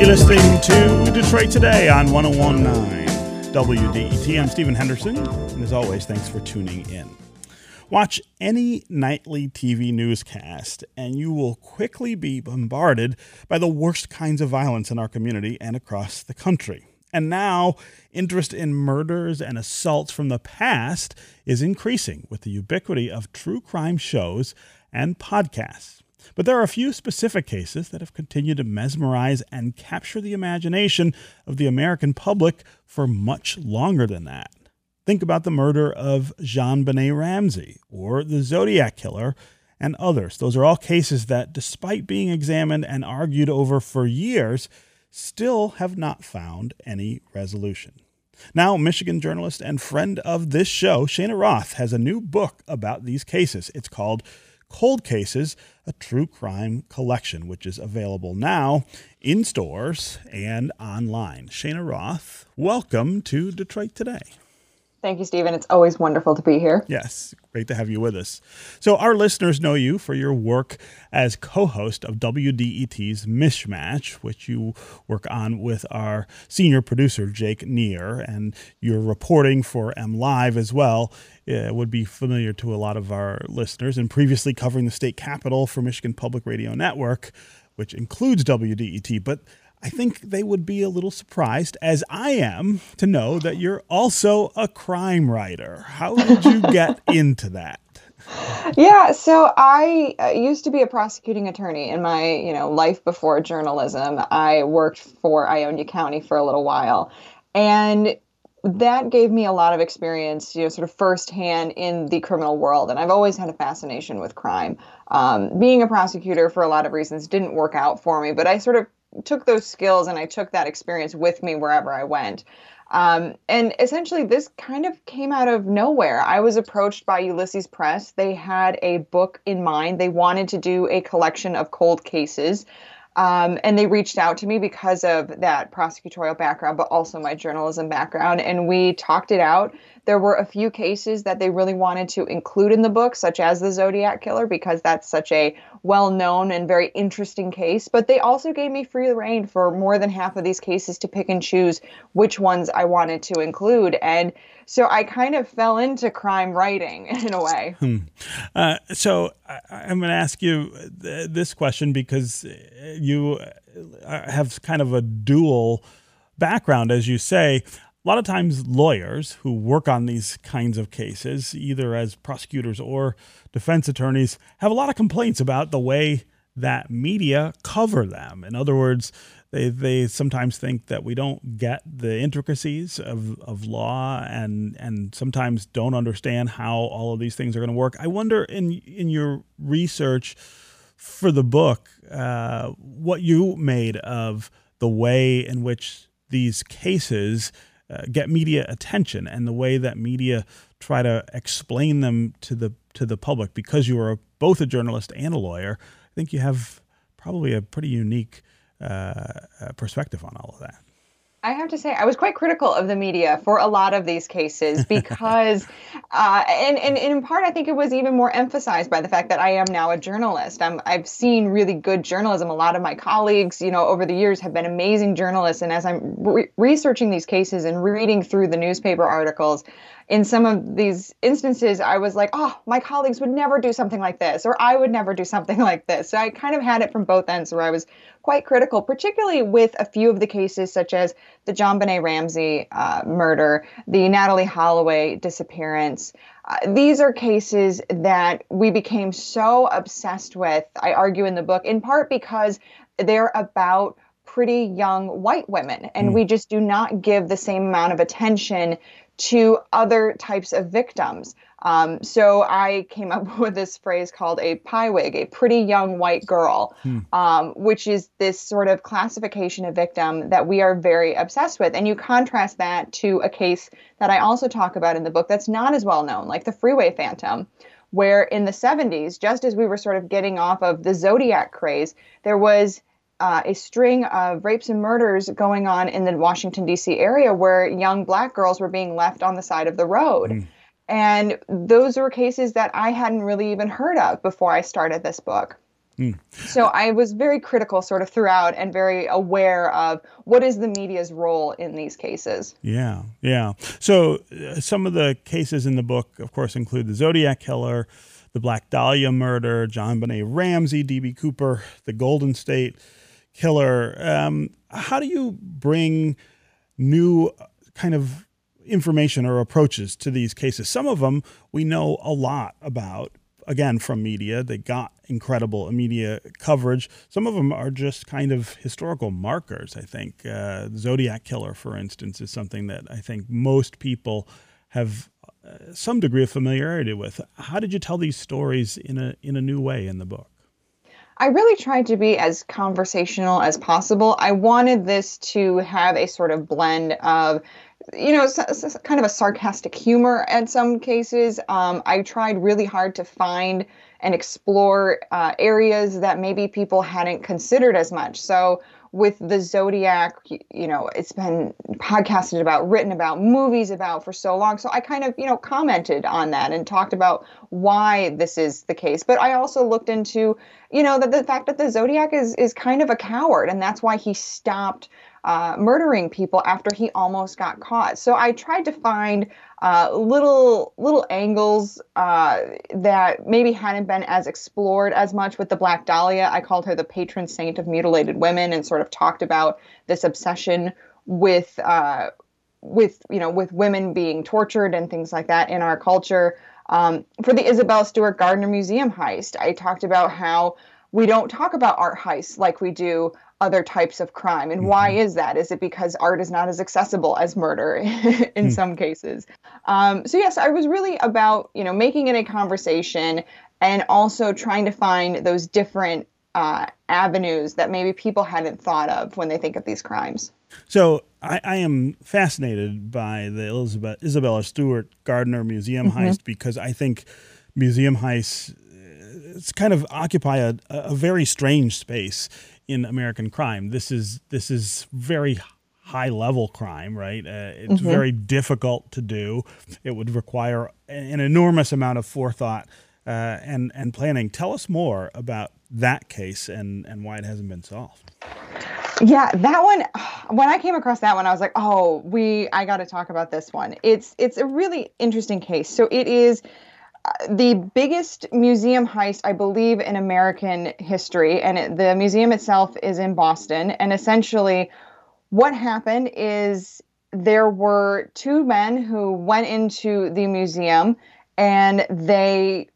You're listening to Detroit Today on 1019 WDET. I'm Stephen Henderson, and as always, thanks for tuning in. Watch any nightly TV newscast, and you will quickly be bombarded by the worst kinds of violence in our community and across the country. And now, interest in murders and assaults from the past is increasing with the ubiquity of true crime shows and podcasts. But there are a few specific cases that have continued to mesmerize and capture the imagination of the American public for much longer than that. Think about the murder of JonBenét Ramsey or the Zodiac Killer and others. Those are all cases that, despite being examined and argued over for years, still have not found any resolution. Now, Michigan journalist and friend of this show, Cheyna Roth, has a new book about these cases. It's called Cold Cases, a true crime collection, which is available now in stores and online. Cheyna Roth, welcome to Detroit Today. Thank you, Stephen. It's always wonderful to be here. Yes, great to have you with us. So, our listeners know you for your work as co host of WDET's MichMash, which you work on with our senior producer, Jake Neher, and your reporting for MLive as well. It would be familiar to a lot of our listeners, and previously covering the state capitol for Michigan Public Radio Network, which includes WDET. But I think they would be a little surprised, as I am, to know that you're also a crime writer. How did you get into that? Yeah, so I uh, used to be a prosecuting attorney in my, you know, life before journalism. I worked for Ionia County for a little while, and that gave me a lot of experience, you know, sort of firsthand in the criminal world. And I've always had a fascination with crime. Um, being a prosecutor for a lot of reasons didn't work out for me, but I sort of took those skills and I took that experience with me wherever I went. Um, and essentially, this kind of came out of nowhere. I was approached by Ulysses Press. They had a book in mind. They wanted to do a collection of cold cases. Um, and they reached out to me because of that prosecutorial background, but also my journalism background. And we talked it out. There were a few cases that they really wanted to include in the book, such as the Zodiac Killer, because that's such a well known and very interesting case. But they also gave me free reign for more than half of these cases to pick and choose which ones I wanted to include. And so I kind of fell into crime writing in a way. Hmm. Uh, so I, am going to ask you th- this question because you uh, have kind of a dual background, as you say a lot of times lawyers who work on these kinds of cases, either as prosecutors or defense attorneys, have a lot of complaints about the way that media cover them. In other words, they, they sometimes think that we don't get the intricacies of, of law and and sometimes don't understand how all of these things are going to work. I wonder in in your research for the book, uh, what you made of the way in which these cases uh, get media attention and the way that media try to explain them to the to the public. Because you are both a journalist and a lawyer i think you have probably a pretty unique uh, uh perspective on all of that I have to say, I was quite critical of the media for a lot of these cases because, uh, and, and, and, in part, I think it was even more emphasized by the fact that I am now a journalist. I'm, I've seen really good journalism. A lot of my colleagues, you know, over the years have been amazing journalists. And as I'm re- researching these cases and reading through the newspaper articles, in some of these instances, I was like, oh, my colleagues would never do something like this, or I would never do something like this. So I kind of had it from both ends where I was quite critical, particularly with a few of the cases, such as the John JonBenét Ramsey uh, murder, the Natalee Holloway disappearance. Uh, these are cases that we became so obsessed with, I argue in the book, in part because they're about pretty young white women, and mm. we just do not give the same amount of attention to other types of victims. Um, so I came up with this phrase called a PYWIG, a pretty young white girl, hmm. um, which is this sort of classification of victim that we are very obsessed with. And you contrast that to a case that I also talk about in the book that's not as well known, like the Freeway Phantom, where in the 70s, just as we were sort of getting off of the Zodiac craze, there was uh, a string of rapes and murders going on in the Washington, D.C. area where young black girls were being left on the side of the road. Mm. And those were cases that I hadn't really even heard of before I started this book. Mm. So I was very critical sort of throughout and very aware of what is the media's role in these cases. Yeah, yeah. So uh, some of the cases in the book, of course, include the Zodiac Killer, the Black Dahlia murder, John JonBenét Ramsey, D.B. Cooper, the Golden State Killer. Um, how do you bring new uh, kind of information or approaches to these cases? Some of them we know a lot about, again from media. They got incredible media coverage. Some of them are just kind of historical markers. I think uh, Zodiac Killer, for instance, is something that I think most people have uh, some degree of familiarity with. How did you tell these stories in a in a new way in the book? I really tried to be as conversational as possible. I wanted this to have a sort of blend of you know, kind of a sarcastic humor in some cases. Um, I tried really hard to find and explore uh, areas that maybe people hadn't considered as much. So with the Zodiac, you know, it's been podcasted about, written about, movies about for so long. So I kind of, you know, commented on that and talked about why this is the case. But I also looked into, you know, that the fact that the Zodiac is is kind of a coward, and that's why he stopped uh, murdering people after he almost got caught. So I tried to find uh, little little angles uh, that maybe hadn't been as explored as much with the Black Dahlia. I called her the patron saint of mutilated women, and sort of talked about this obsession with uh, with you know with women being tortured and things like that in our culture. Um, for the Isabel Stewart Gardner Museum heist, I talked about how we don't talk about art heists like we do other types of crime. And mm-hmm. why is that? Is it because art is not as accessible as murder in mm. some cases? Um, so yes, I was really about you know making it a conversation and also trying to find those different uh, avenues that maybe people hadn't thought of when they think of these crimes. So I, I am fascinated by the Elizabeth Isabella Stewart Gardner Museum mm-hmm. heist because I think museum heists it's kind of occupy a, a very strange space in American crime. This is this is very high level crime, right? Uh, it's mm-hmm. very difficult to do. It would require an enormous amount of forethought uh, and and planning. Tell us more about that case and and why it hasn't been solved. Yeah, that one. When I came across that one, I was like, "Oh, we. I got to talk about this one." It's it's a really interesting case. So it is the biggest museum heist, I believe, in American history. And it, the museum itself is in Boston. And essentially, what happened is there were two men who went into the museum and they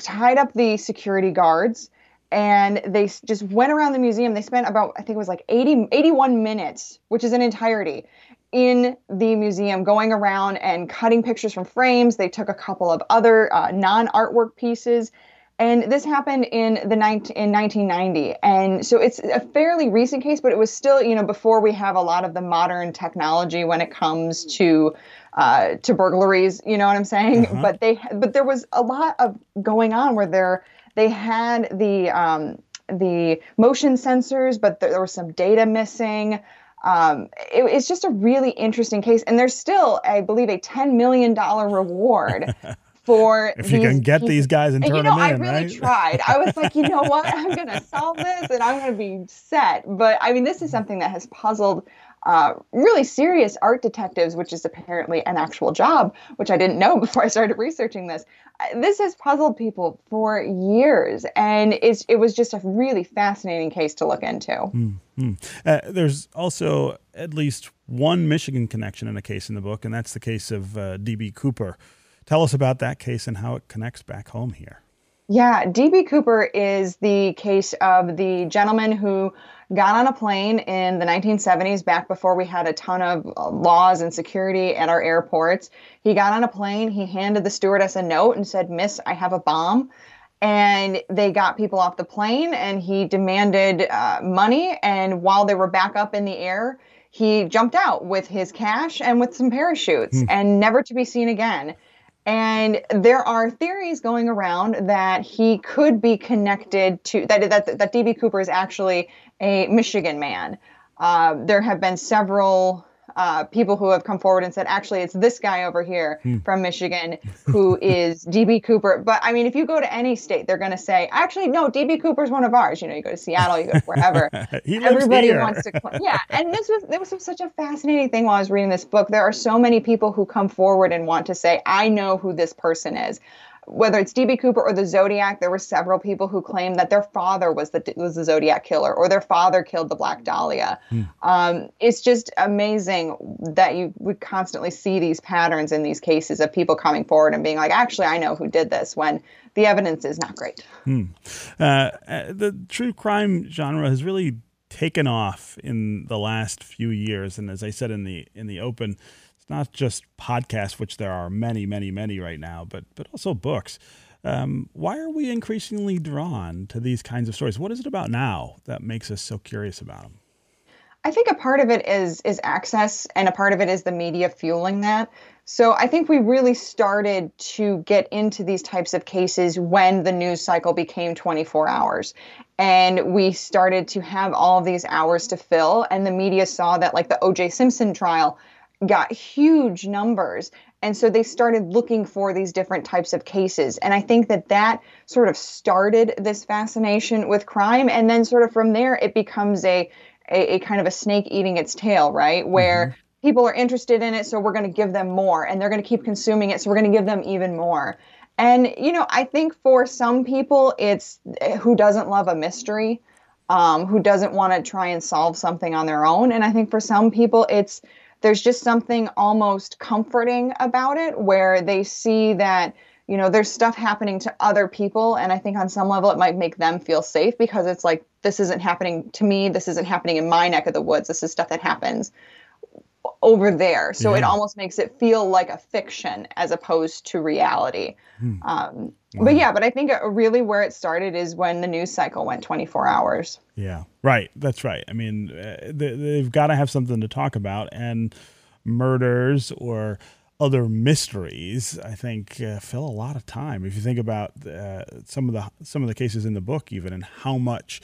tied up the security guards and they just went around the museum. They spent about, I think it was like 80, 81 minutes, which is an entirety in the museum going around and cutting pictures from frames. They took a couple of other uh, non artwork pieces. And this happened in the 19, in 1990, and so it's a fairly recent case, but it was still, you know, before we have a lot of the modern technology when it comes to uh, to burglaries. You know what I'm saying? Uh-huh. But they, but there was a lot of going on where there they had the um, the motion sensors, but there, there was some data missing um, it, it's just a really interesting case, and there's still, I believe, a ten million dollar reward for if you can get these guys and, and turn you know, them in. I really right? tried. I was like, you know what, I'm gonna solve this, and I'm gonna be set. But I mean, this is something that has puzzled uh, really serious art detectives, which is apparently an actual job, which I didn't know before I started researching this. Uh, this has puzzled people for years, and it's, it was just a really fascinating case to look into. Mm-hmm. Uh, there's also at least one Michigan connection in a case in the book, and that's the case of uh, D.B. Cooper. Tell us about that case and how it connects back home here. Yeah, D.B. Cooper is the case of the gentleman who got on a plane in the 1970s, back before we had a ton of uh, laws and security at our airports. He got on a plane, he handed the stewardess a note and said, Miss, I have a bomb. And they got people off the plane and he demanded uh, money. And while they were back up in the air, he jumped out with his cash and with some parachutes mm. and never to be seen again. And there are theories going around that he could be connected to that that that DB Cooper is actually a Michigan man. Uh, there have been several uh, people who have come forward and said, actually, it's this guy over here hmm. from Michigan who is DB Cooper. But I mean, if you go to any state, they're going to say, actually, no, DB Cooper's one of ours. You know, you go to Seattle, you go wherever. Everybody here. wants to, yeah. And this was this was such a fascinating thing while I was reading this book. There are so many people who come forward and want to say, I know who this person is whether it's DB Cooper or the Zodiac, there were several people who claimed that their father was the was the Zodiac killer or their father killed the Black Dahlia. Hmm. Um, it's just amazing that you would constantly see these patterns in these cases of people coming forward and being like, "Actually, I know who did this," when the evidence is not great. Uh, uh the true crime genre has really taken off in the last few years, and as I said in the in the open it's not just podcasts, which there are many, many, many right now, but but also books. Um, why are we increasingly drawn to these kinds of stories? What is it about now that makes us so curious about them? I think a part of it is is access, and a part of it is the media fueling that. So I think we really started to get into these types of cases when the news cycle became 24 hours. And we started to have all of these hours to fill. And the media saw that, like the OJ Simpson trial, got huge numbers. And so they started looking for these different types of cases. And i think that that sort of started this fascination with crime. And then sort of from there it becomes a a, a kind of a snake eating its tail right? Where mm-hmm. people are interested in it so we're going to give them more. And they're going to keep consuming it so we're going to give them even more. And you know i think for some people it's who doesn't love a mystery um, who doesn't want to try and solve something on their own. And i think for some people it's there's just something almost comforting about it where they see that you know there's stuff happening to other people and i think on some level it might make them feel safe because it's like this isn't happening to me this isn't happening in my neck of the woods this is stuff that happens over there so yeah. it almost makes it feel like a fiction as opposed to reality hmm. um, wow. but yeah but i think really where it started is when the news cycle went 24 hours yeah, right. That's right. I mean, uh, they, have got to have something to talk about, and murders or other mysteries, I think, uh, fill a lot of time. If you think about uh, some of the some of the cases in the book, even and how much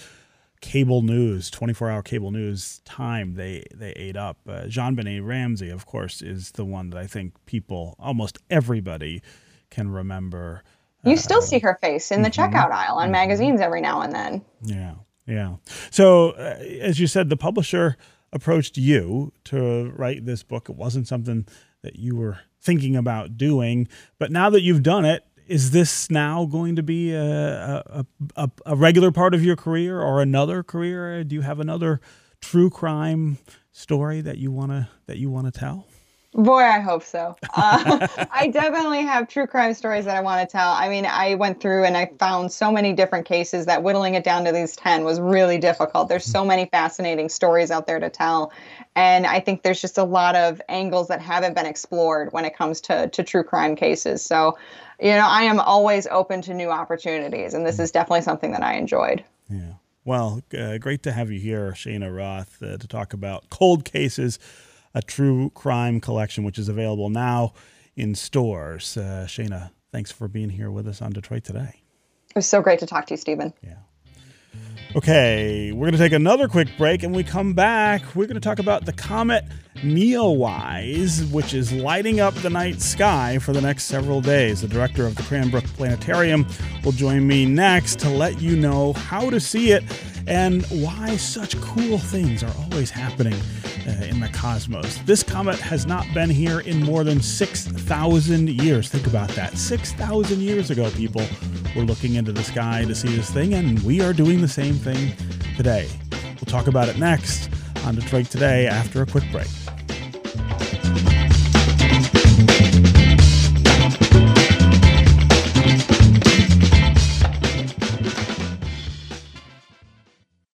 cable news, 24 hour cable news time they, they ate up. Uh, JonBenét Ramsey, of course, is the one that I think people, almost everybody, can remember. You still uh, see her face in the mm-hmm, checkout aisle on mm-hmm. magazines every now and then. Yeah. Yeah. So, uh, as you said, the publisher approached you to write this book. It wasn't something that you were thinking about doing, but now that you've done it, is this now going to be a, a, a, a regular part of your career or another career? Do you have another true crime story that you wanna that you wanna tell? Boy, I hope so. Uh, I definitely have true crime stories that I want to tell. I mean, I went through and I found so many different cases that whittling it down to these 10 was really difficult. There's so many fascinating stories out there to tell. And I think there's just a lot of angles that haven't been explored when it comes to, to true crime cases. So, you know, I am always open to new opportunities. And this is definitely something that I enjoyed. Yeah. Well, uh, great to have you here, Cheyna Roth, uh, to talk about cold cases a true crime collection, which is available now in stores. Uh, Cheyna, thanks for being here with us on Detroit Today. It was so great to talk to you, Stephen. Yeah. Okay, we're going to take another quick break and we come back. We're going to talk about the comet Neowise, which is lighting up the night sky for the next several days. The director of the Cranbrook Planetarium will join me next to let you know how to see it and why such cool things are always happening uh, in the cosmos. This comet has not been here in more than 6,000 years. Think about that. 6,000 years ago, people were looking into the sky to see this thing, and we are doing the same thing today. We'll talk about it next on Detroit Today after a quick break.